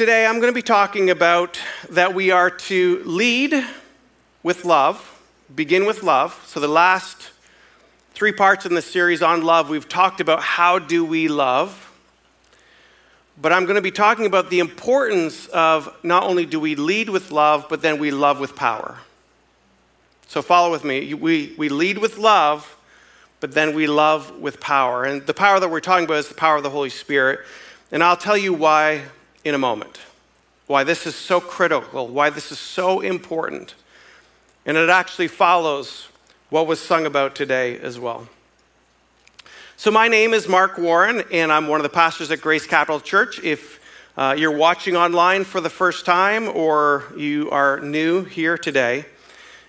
Today, I'm going to be talking about that we are to lead with love, begin with love. So, the last three parts in the series on love, we've talked about how do we love. But I'm going to be talking about the importance of not only do we lead with love, but then we love with power. So, follow with me. We, we lead with love, but then we love with power. And the power that we're talking about is the power of the Holy Spirit. And I'll tell you why in a moment. Why this is so critical, why this is so important. And it actually follows what was sung about today as well. So, my name is Mark Warren, and I'm one of the pastors at Grace Capital Church. If uh, you're watching online for the first time or you are new here today,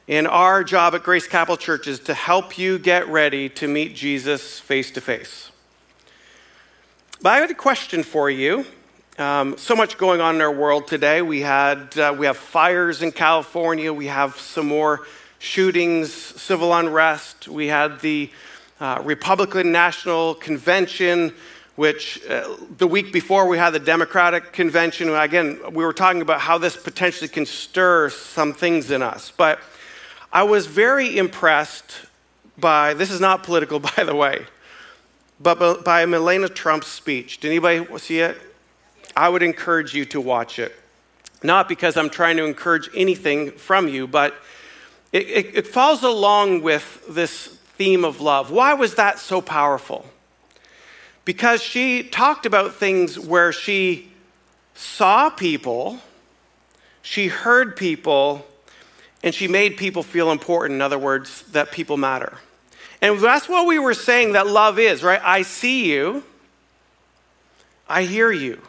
and our job at Grace Capital Church is to help you get ready to meet Jesus face to face. But I had a question for you. Um, so much going on in our world today. We had uh, we have fires in California. We have some more shootings, civil unrest. We had the uh, Republican National Convention, which uh, the week before we had the Democratic Convention. Again, we were talking about how this potentially can stir some things in us. But I was very impressed by this is not political, by the way, but by Melania Trump's speech. Did anybody see it? I would encourage you to watch it. Not because I'm trying to encourage anything from you, but it, it, it falls along with this theme of love. Why was that so powerful? Because she talked about things where she saw people, she heard people, and she made people feel important. In other words, that people matter. And that's what we were saying that love is, right? I see you, I hear you.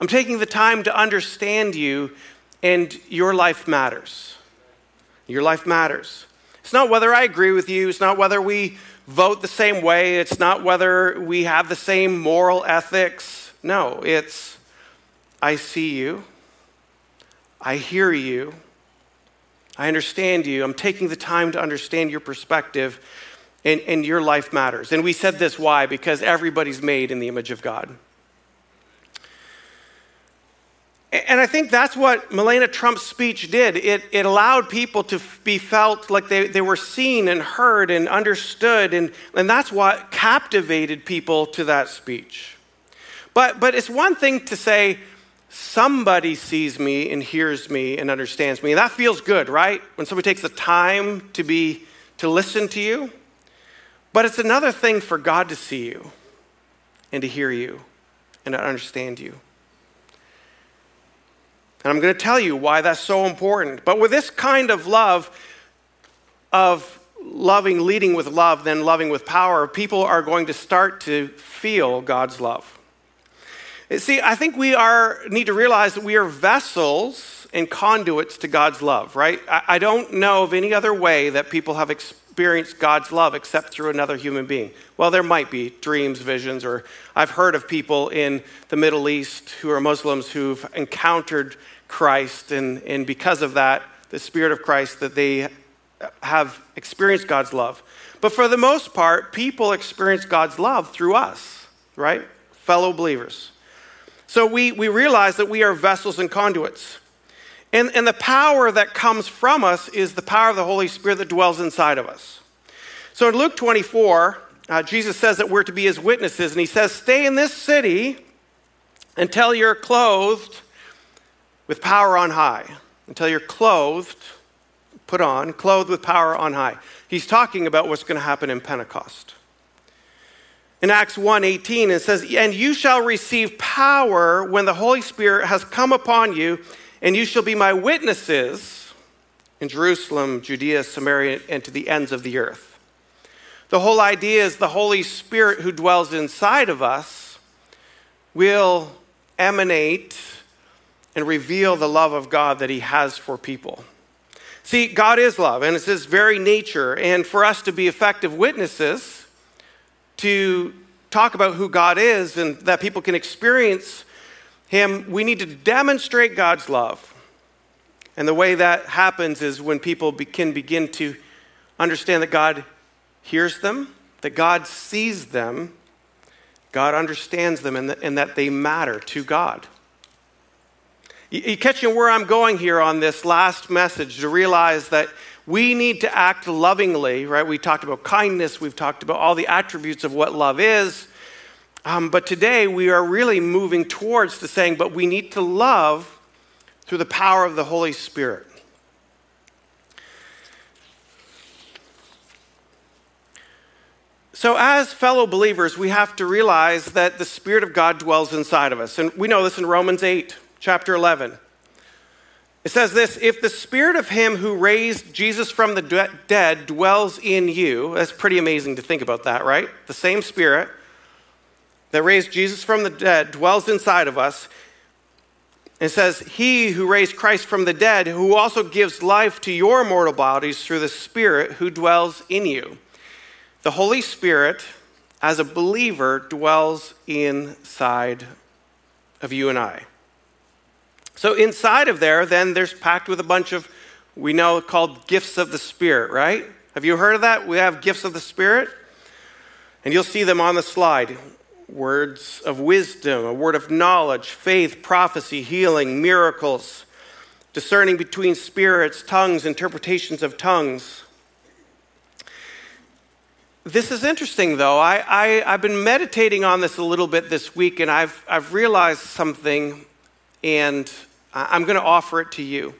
I'm taking the time to understand you, and your life matters. Your life matters. It's not whether I agree with you, it's not whether we vote the same way, it's not whether we have the same moral ethics. No, it's I see you, I hear you, I understand you, I'm taking the time to understand your perspective, and, and your life matters. And we said this why? Because everybody's made in the image of God. And I think that's what Melania Trump's speech did. It, it allowed people to be felt like they, they were seen and heard and understood. And, and that's what captivated people to that speech. But, but it's one thing to say, somebody sees me and hears me and understands me. And that feels good, right? When somebody takes the time to, be, to listen to you. But it's another thing for God to see you and to hear you and to understand you. And I'm going to tell you why that's so important. But with this kind of love, of loving, leading with love, then loving with power, people are going to start to feel God's love. See, I think we are, need to realize that we are vessels and conduits to God's love, right? I, I don't know of any other way that people have experienced experience God's love except through another human being? Well, there might be dreams, visions, or I've heard of people in the Middle East who are Muslims who've encountered Christ, and, and because of that, the Spirit of Christ, that they have experienced God's love. But for the most part, people experience God's love through us, right? Fellow believers. So we, we realize that we are vessels and conduits. And, and the power that comes from us is the power of the Holy Spirit that dwells inside of us. So in Luke 24, uh, Jesus says that we're to be his witnesses, and he says, Stay in this city until you're clothed with power on high. Until you're clothed, put on, clothed with power on high. He's talking about what's going to happen in Pentecost. In Acts 1:18 it says, "And you shall receive power when the Holy Spirit has come upon you, and you shall be my witnesses in Jerusalem, Judea, Samaria, and to the ends of the earth. The whole idea is the Holy Spirit who dwells inside of us will emanate and reveal the love of God that He has for people. See, God is love, and it's His very nature. And for us to be effective witnesses, to talk about who God is and that people can experience him, we need to demonstrate God's love. And the way that happens is when people can begin to understand that God hears them, that God sees them, God understands them, and that, and that they matter to God. You, catching where I'm going here on this last message to realize that we need to act lovingly, right? We talked about kindness, we've talked about all the attributes of what love is. Um, but today we are really moving towards the saying, but we need to love through the power of the Holy Spirit. So, as fellow believers, we have to realize that the Spirit of God dwells inside of us. And we know this in Romans 8, chapter 11. It says this If the Spirit of Him who raised Jesus from the dead dwells in you, that's pretty amazing to think about that, right? The same Spirit that raised Jesus from the dead dwells inside of us. It says, He who raised Christ from the dead, who also gives life to your mortal bodies through the Spirit who dwells in you. The Holy Spirit, as a believer, dwells inside of you and I. So, inside of there, then there's packed with a bunch of, we know, called gifts of the Spirit, right? Have you heard of that? We have gifts of the Spirit. And you'll see them on the slide words of wisdom, a word of knowledge, faith, prophecy, healing, miracles, discerning between spirits, tongues, interpretations of tongues. This is interesting, though. I, I, have been meditating on this a little bit this week, and I've, I've realized something, and I'm going to offer it to you.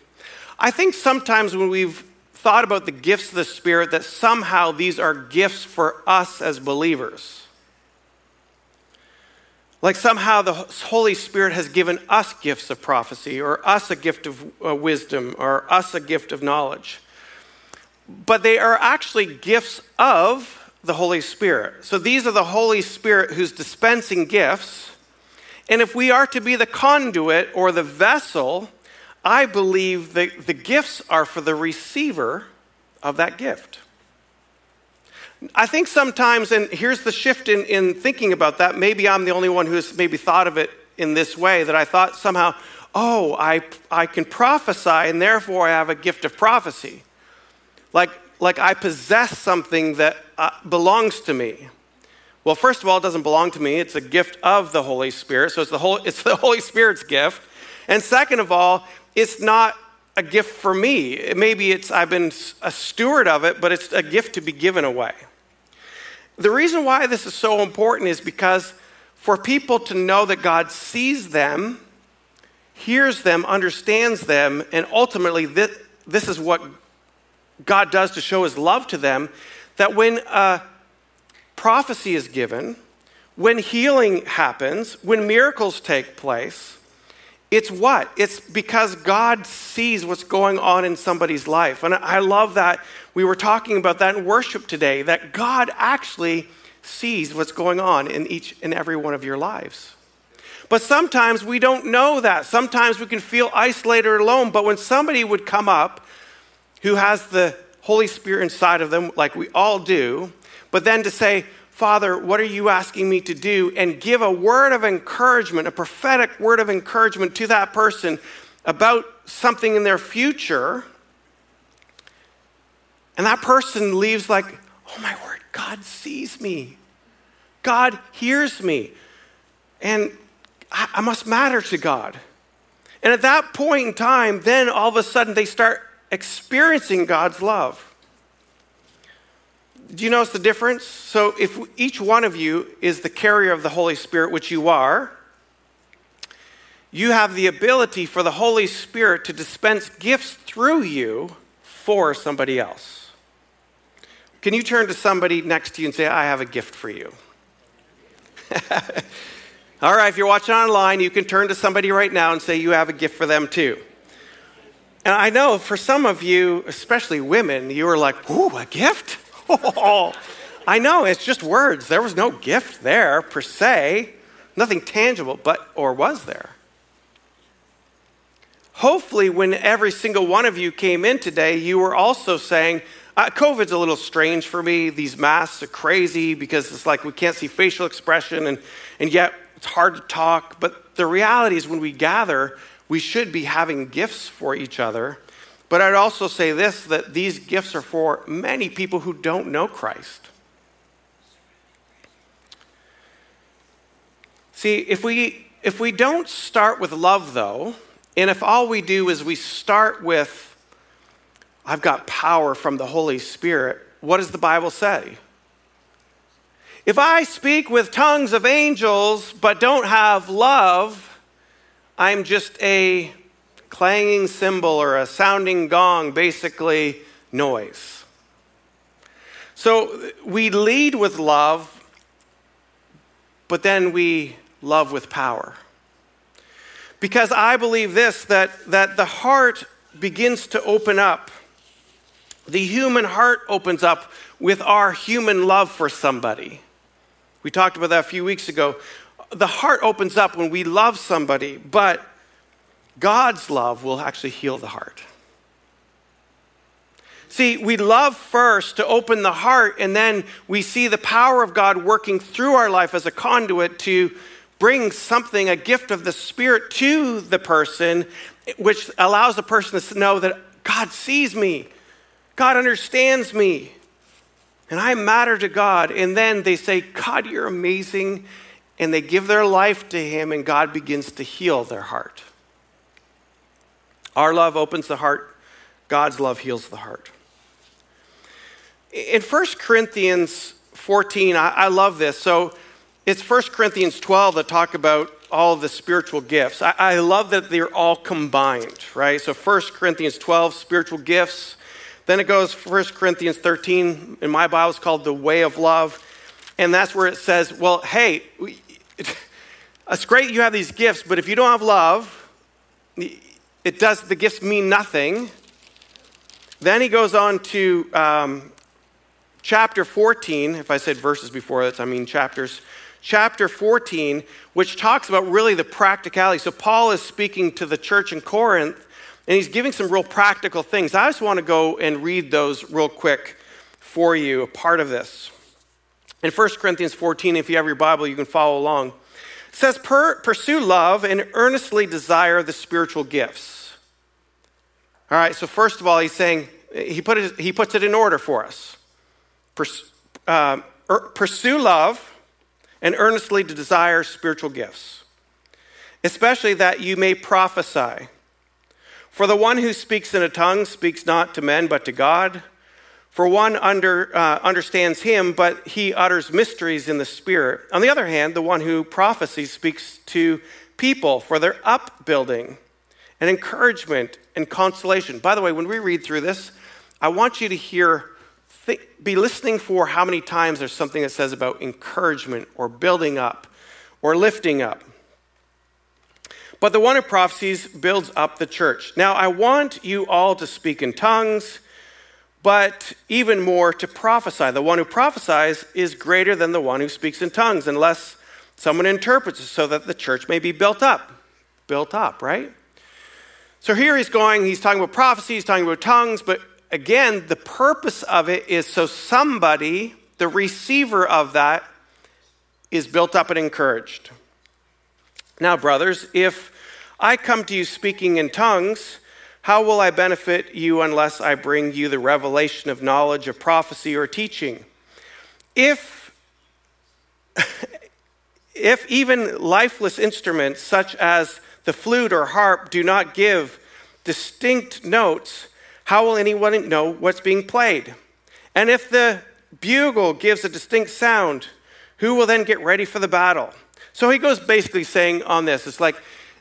I think sometimes when we've thought about the gifts of the Spirit, that somehow these are gifts for us as believers. Like somehow the Holy Spirit has given us gifts of prophecy, or us a gift of uh, wisdom, or us a gift of knowledge. But they are actually gifts of the Holy Spirit. So these are the Holy Spirit who's dispensing gifts. And if we are to be the conduit or the vessel, I believe that the gifts are for the receiver of that gift. I think sometimes, and here's the shift in, in thinking about that, maybe I'm the only one who's maybe thought of it in this way, that I thought somehow, oh, I, I can prophesy and therefore I have a gift of prophecy. Like, like I possess something that uh, belongs to me. Well, first of all, it doesn't belong to me. It's a gift of the Holy Spirit. So it's the, it's the Holy Spirit's gift. And second of all, it's not a gift for me. Maybe it's I've been a steward of it, but it's a gift to be given away. The reason why this is so important is because for people to know that God sees them, hears them, understands them, and ultimately this, this is what God does to show his love to them, that when prophecy is given, when healing happens, when miracles take place, it's what? It's because God sees what's going on in somebody's life. And I love that we were talking about that in worship today, that God actually sees what's going on in each and every one of your lives. But sometimes we don't know that. Sometimes we can feel isolated or alone. But when somebody would come up who has the Holy Spirit inside of them, like we all do, but then to say, Father, what are you asking me to do? And give a word of encouragement, a prophetic word of encouragement to that person about something in their future. And that person leaves like, oh my word, God sees me. God hears me. And I, must matter to God. And at that point in time, then all of a sudden they start experiencing God's love. Do you notice the difference? So, if each one of you is the carrier of the Holy Spirit, which you are, you have the ability for the Holy Spirit to dispense gifts through you for somebody else. Can you turn to somebody next to you and say, I have a gift for you? All right, if you're watching online, you can turn to somebody right now and say, You have a gift for them too. And I know for some of you, especially women, you are like, ooh, a gift? I know, it's just words. There was no gift there per se, nothing tangible, but, or was there? Hopefully, when every single one of you came in today, you were also saying, uh, COVID's a little strange for me. These masks are crazy because it's like we can't see facial expression, and, and yet it's hard to talk. But the reality is, when we gather, we should be having gifts for each other. But I'd also say this that these gifts are for many people who don't know Christ. See, if we if we don't start with love though, And if all we do is we start with, I've got power from the Holy Spirit, what does the Bible say? If I speak with tongues of angels but don't have love, I'm just a clanging cymbal or a sounding gong, basically noise. So we lead with love, but then we love with power. Because I believe this that, that the heart begins to open up. The human heart opens up with our human love for somebody. We talked about that a few weeks ago. The heart opens up when we love somebody, but God's love will actually heal the heart. See, we love first to open the heart, and then we see the power of God working through our life as a conduit to bring something, a gift of the Spirit to the person, which allows the person to know that God sees me, God understands me, and I matter to God. And then they say, God, you're amazing. And they give their life to Him, and God begins to heal their heart. Our love opens the heart, God's love heals the heart. In 1 Corinthians 14, I, I love this. So it's 1 Corinthians 12 that talk about all the spiritual gifts. I, I love that they're all combined, right? So 1 Corinthians 12, spiritual gifts. Then it goes 1 Corinthians 13, in my Bible, it's called the way of love. And that's where it says, well, hey, it's great you have these gifts, but if you don't have love, it does, the gifts mean nothing. Then he goes on to um, chapter 14. If I said verses before that, I mean chapters chapter 14, which talks about really the practicality. So, Paul is speaking to the church in Corinth, and he's giving some real practical things. I just want to go and read those real quick for you, a part of this. In 1 Corinthians 14, if you have your Bible, you can follow along. It says, Pursue love and earnestly desire the spiritual gifts. All right, so first of all, he's saying, he, put it, he puts it in order for us. Purs, uh, er, pursue love and earnestly desire spiritual gifts, especially that you may prophesy. For the one who speaks in a tongue speaks not to men but to God. For one under, uh, understands him, but he utters mysteries in the spirit. On the other hand, the one who prophesies speaks to people for their upbuilding and encouragement and consolation. By the way, when we read through this, I want you to hear Think, be listening for how many times there's something that says about encouragement or building up or lifting up. But the one who prophesies builds up the church. Now, I want you all to speak in tongues, but even more to prophesy. The one who prophesies is greater than the one who speaks in tongues, unless someone interprets it so that the church may be built up. Built up, right? So here he's going, he's talking about prophecy, he's talking about tongues, but again, the purpose of it is so somebody, the receiver of that, is built up and encouraged. Now, brothers, if I come to you speaking in tongues, how will I benefit you unless I bring you the revelation of knowledge of prophecy or teaching? If if even lifeless instruments such as the flute or harp do not give distinct notes, how will anyone know what's being played? And if the bugle gives a distinct sound, who will then get ready for the battle? So he goes basically saying on this, it's like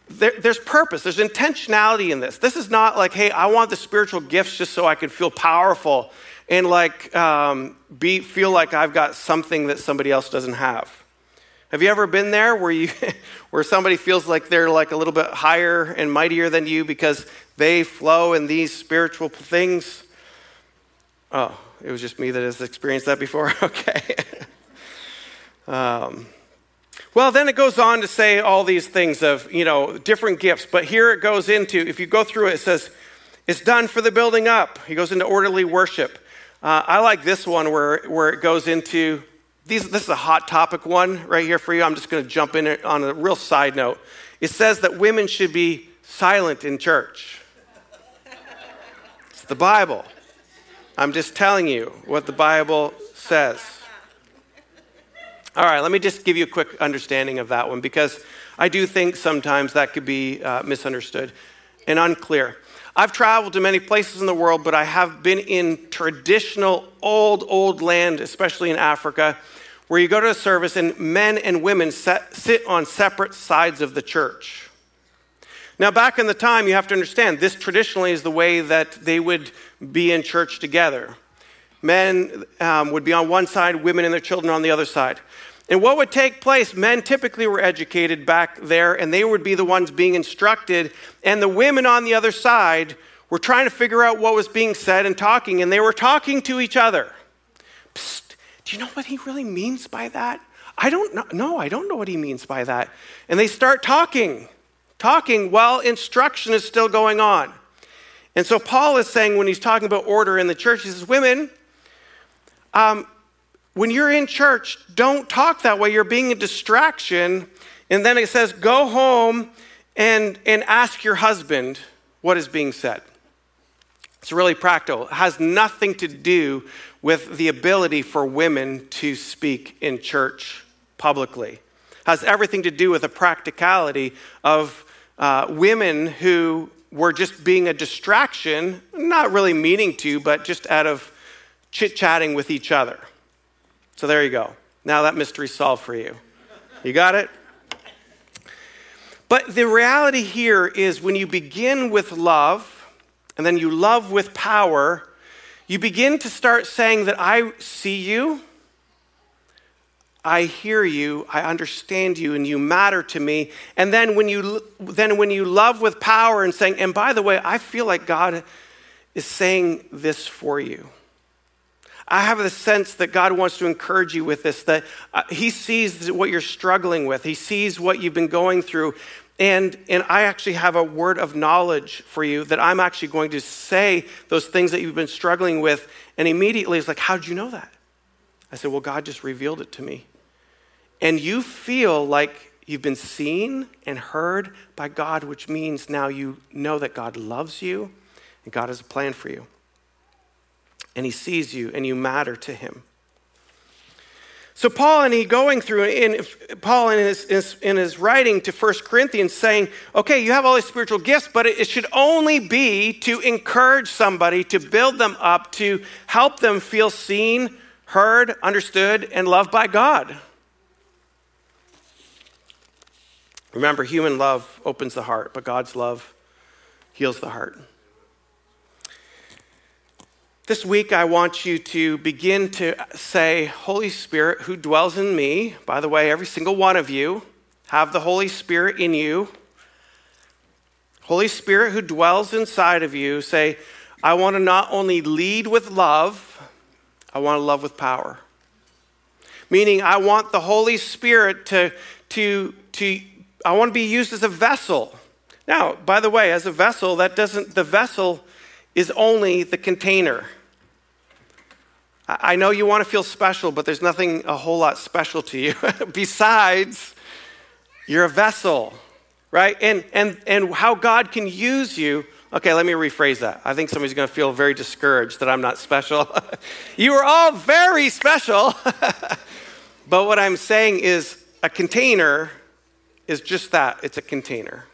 there, there's purpose, there's intentionality in this. This is not like, hey, I want the spiritual gifts just so I can feel powerful and like um, be, feel like I've got something that somebody else doesn't have. Have you ever been there where you where somebody feels like they're like a little bit higher and mightier than you because they flow in these spiritual things? Oh, it was just me that has experienced that before. okay. um, well, then it goes on to say all these things of, you know, different gifts. But here it goes into, if you go through it, it says, it's done for the building up. He goes into orderly worship. Uh, I like this one where, where it goes into these, this is a hot topic one right here for you. I'm just going to jump in on a real side note. It says that women should be silent in church. It's the Bible. I'm just telling you what the Bible says. All right, let me just give you a quick understanding of that one because I do think sometimes that could be uh, misunderstood. and unclear. I've traveled to many places in the world, but I have been in traditional, old, old land, especially in Africa, where you go to a service and men and women set, sit on separate sides of the church. Now, back in the time, you have to understand, this traditionally is the way that they would be in church together. Men um, would be on one side, women and their children on the other side. And what would take place? Men typically were educated back there, and they would be the ones being instructed. And the women on the other side were trying to figure out what was being said and talking, and they were talking to each other. Psst, do you know what he really means by that? I don't know. No, I don't know what he means by that. And they start talking, talking while instruction is still going on. And so Paul is saying, when he's talking about order in the church, he says, Women, um, when you're in church, don't talk that way. You're being a distraction. And then it says, go home and, and ask your husband what is being said. It's really practical. It has nothing to do with the ability for women to speak in church publicly. It has everything to do with the practicality of uh, women who were just being a distraction, not really meaning to, but just out of chit chatting with each other. So there you go. Now that mystery's solved for you. You got it? But the reality here is when you begin with love and then you love with power, you begin to start saying that I see you, I hear you, I understand you, and you matter to me. And then when you then when you love with power and saying, and by the way, I feel like God is saying this for you. I have the sense that God wants to encourage you with this, that uh, He sees what you're struggling with, He sees what you've been going through. And, and I actually have a word of knowledge for you that I'm actually going to say those things that you've been struggling with. And immediately it's like, How'd you know that? I said, Well, God just revealed it to me. And you feel like you've been seen and heard by God, which means now you know that God loves you and God has a plan for you and he sees you and you matter to him. So Paul and he going through in Paul in his, in his writing to 1 Corinthians saying, okay, you have all these spiritual gifts, but it should only be to encourage somebody, to build them up, to help them feel seen, heard, understood, and loved by God. Remember, human love opens the heart, but God's love heals the heart. This week, I want you to begin to say, Holy Spirit, who dwells in me, by the way, every single one of you have the Holy Spirit in you. Holy Spirit, who dwells inside of you, say, I want to not only lead with love, I want to love with power. Meaning, I want the Holy Spirit to, to, to I want to be used as a vessel. Now, by the way, as a vessel, that doesn't, the vessel is only the container. I know you want to feel special, but there's nothing a whole lot special to you besides you're a vessel, right? And, and, and how God can use you. Okay, let me rephrase that. I think somebody's going to feel very discouraged that I'm not special. you are all very special. but what I'm saying is a container is just that it's a container.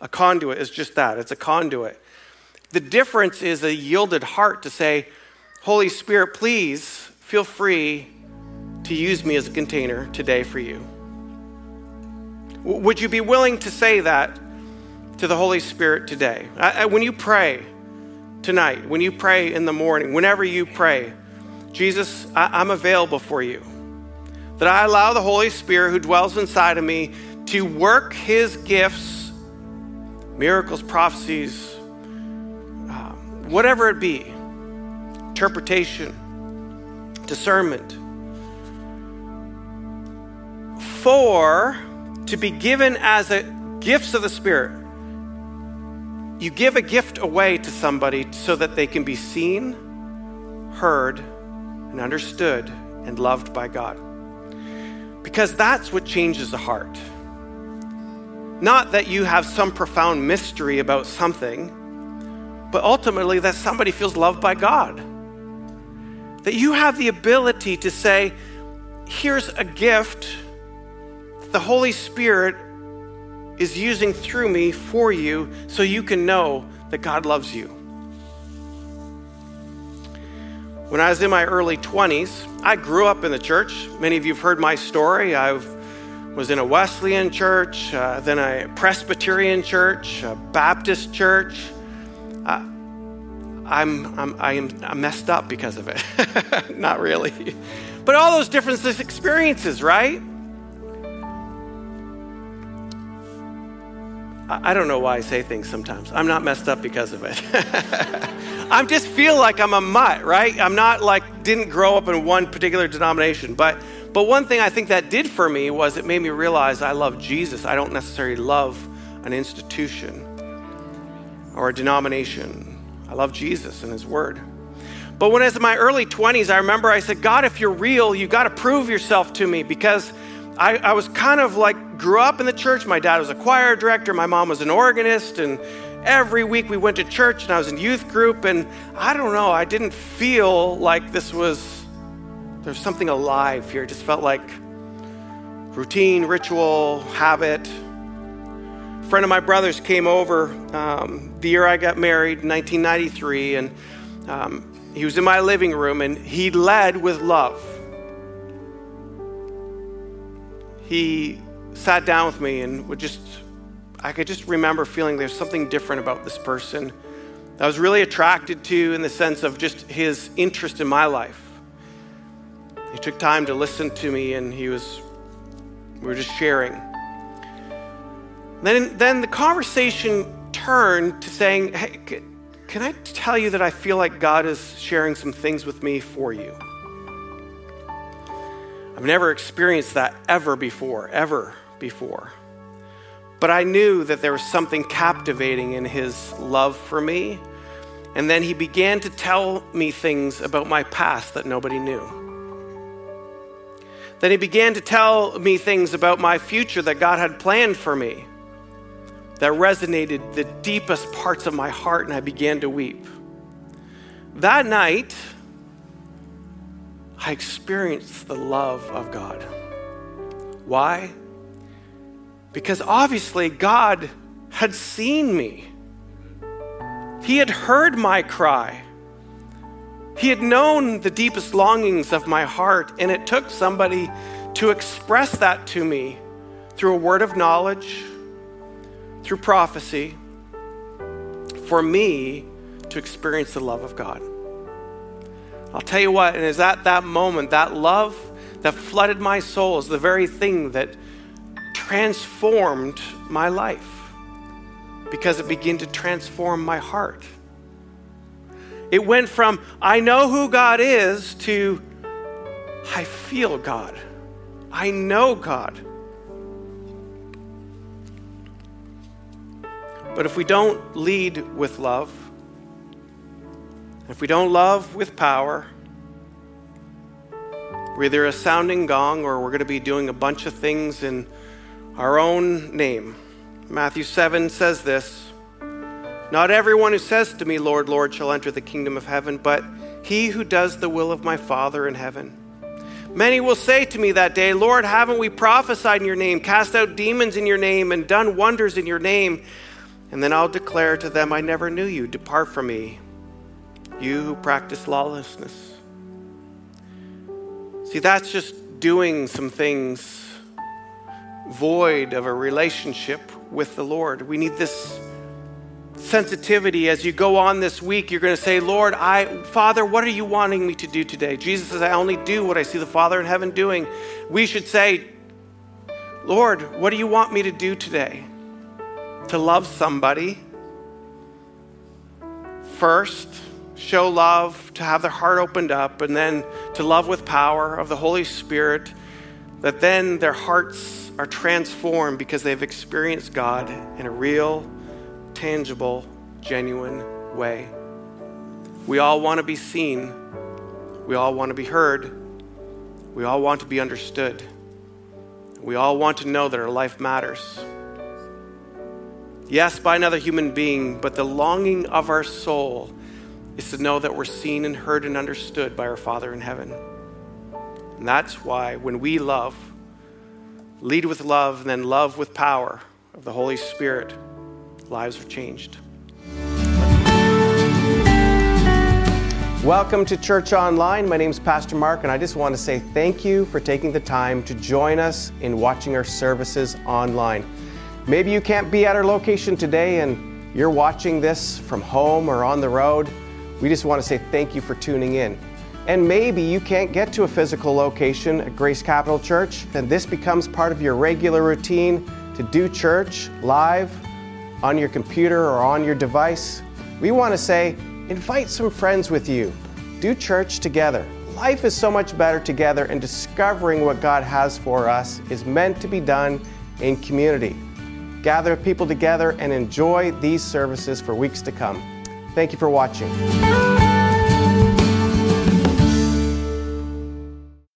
A conduit is just that it's a conduit. The difference is a yielded heart to say, Holy Spirit, please feel free to use me as a container today for you. Would you be willing to say that to the Holy Spirit today? I, I, when you pray tonight, when you pray in the morning, whenever you pray, Jesus, I, I'm available for you. That I allow the Holy Spirit who dwells inside of me to work his gifts, miracles, prophecies, um, whatever it be interpretation, discernment. For to be given as a gifts of the Spirit, you give a gift away to somebody so that they can be seen, heard, and understood and loved by God. Because that's what changes the heart. Not that you have some profound mystery about something, but ultimately that somebody feels loved by God. That you have the ability to say, here's a gift the Holy Spirit is using through me for you so you can know that God loves you. When I was in my early 20s, I grew up in the church. Many of you have heard my story. I was in a Wesleyan church, uh, then a Presbyterian church, a Baptist church. Uh, I'm, I'm, I am I'm messed up because of it. Not really. But all those different experiences, right? I don't know why I say things sometimes. I'm not messed up because of it. I just feel like I'm a mutt, right? I'm not like didn't grow up in one particular denomination, but but one thing I think that did for me was it made me realize I love Jesus. I don't necessarily love an institution or a denomination. I love Jesus and his word. But when I was in my early 20s, I remember I said, God, if you're real, you got to prove yourself to me because I, I was kind of like, grew up in the church. My dad was a choir director, my mom was an organist, and every week we went to church and I was in youth group. And I don't know, I didn't feel like this was, there's something alive here. It just felt like routine, ritual, habit. A friend of my brother's came over um, the year I got married, 1993, and um, he was in my living room and he led with love. he sat down with me and would just, I could just remember feeling there's something different about this person I was really attracted to in the sense of just his interest in my life. He took time to listen to me and he was, we were just sharing. Then, then the conversation turned to saying, hey, can I tell you that I feel like God is sharing some things with me for you? I've never experienced that ever before, ever before. But I knew that there was something captivating in his love for me. And then he began to tell me things about my past that nobody knew. Then he began to tell me things about my future that God had planned for me that resonated the deepest parts of my heart, and I began to weep. That night, I experienced the love of God. Why? Because obviously God had seen me. He had heard my cry. He had known the deepest longings of my heart, and it took somebody to express that to me through a word of knowledge, through prophecy, for me to experience the love of God. I'll tell you what, and it's at that moment, that love that flooded my soul is the very thing that transformed my life because it began to transform my heart. It went from, I know who God is, to, I feel God. I know God. But if we don't lead with love, if we don't love with power, we're either a sounding gong or we're going to be doing a bunch of things in our own name. Matthew 7 says this Not everyone who says to me, Lord, Lord, shall enter the kingdom of heaven, but he who does the will of my Father in heaven. Many will say to me that day, Lord, haven't we prophesied in your name, cast out demons in your name, and done wonders in your name? And then I'll declare to them, I never knew you. Depart from me, you who practice lawlessness. See, that's just doing some things void of a relationship with the Lord. We need this sensitivity as you go on this week. You're going to say, Lord, I, Father, what are you wanting me to do today? Jesus says, I only do what I see the Father in heaven doing. We should say, Lord, what do you want me to do today? To love somebody first show love, to have their heart opened up, and then to love with power of the Holy Spirit, that then their hearts are transformed because they've experienced God in a real, tangible, genuine way. We all want to be seen. We all want to be heard. We all want to be understood. We all want to know that our life matters. Yes, by another human being, but the longing of our soul is to know that we're seen and heard and understood by our Father in heaven. And that's why when we love, lead with love, and then love with power of the Holy Spirit, lives are changed. Welcome to Church Online. My name is Pastor Mark, and I just want to say thank you for taking the time to join us in watching our services online. Maybe you can't be at our location today and you're watching this from home or on the road. We just want to say thank you for tuning in. And maybe you can't get to a physical location at Grace Capital Church, then this becomes part of your regular routine to do church live on your computer or on your device. We want to say, invite some friends with you. Do church together. Life is so much better together, and discovering what God has for us is meant to be done in community. Gather people together and enjoy these services for weeks to come. Thank you for watching.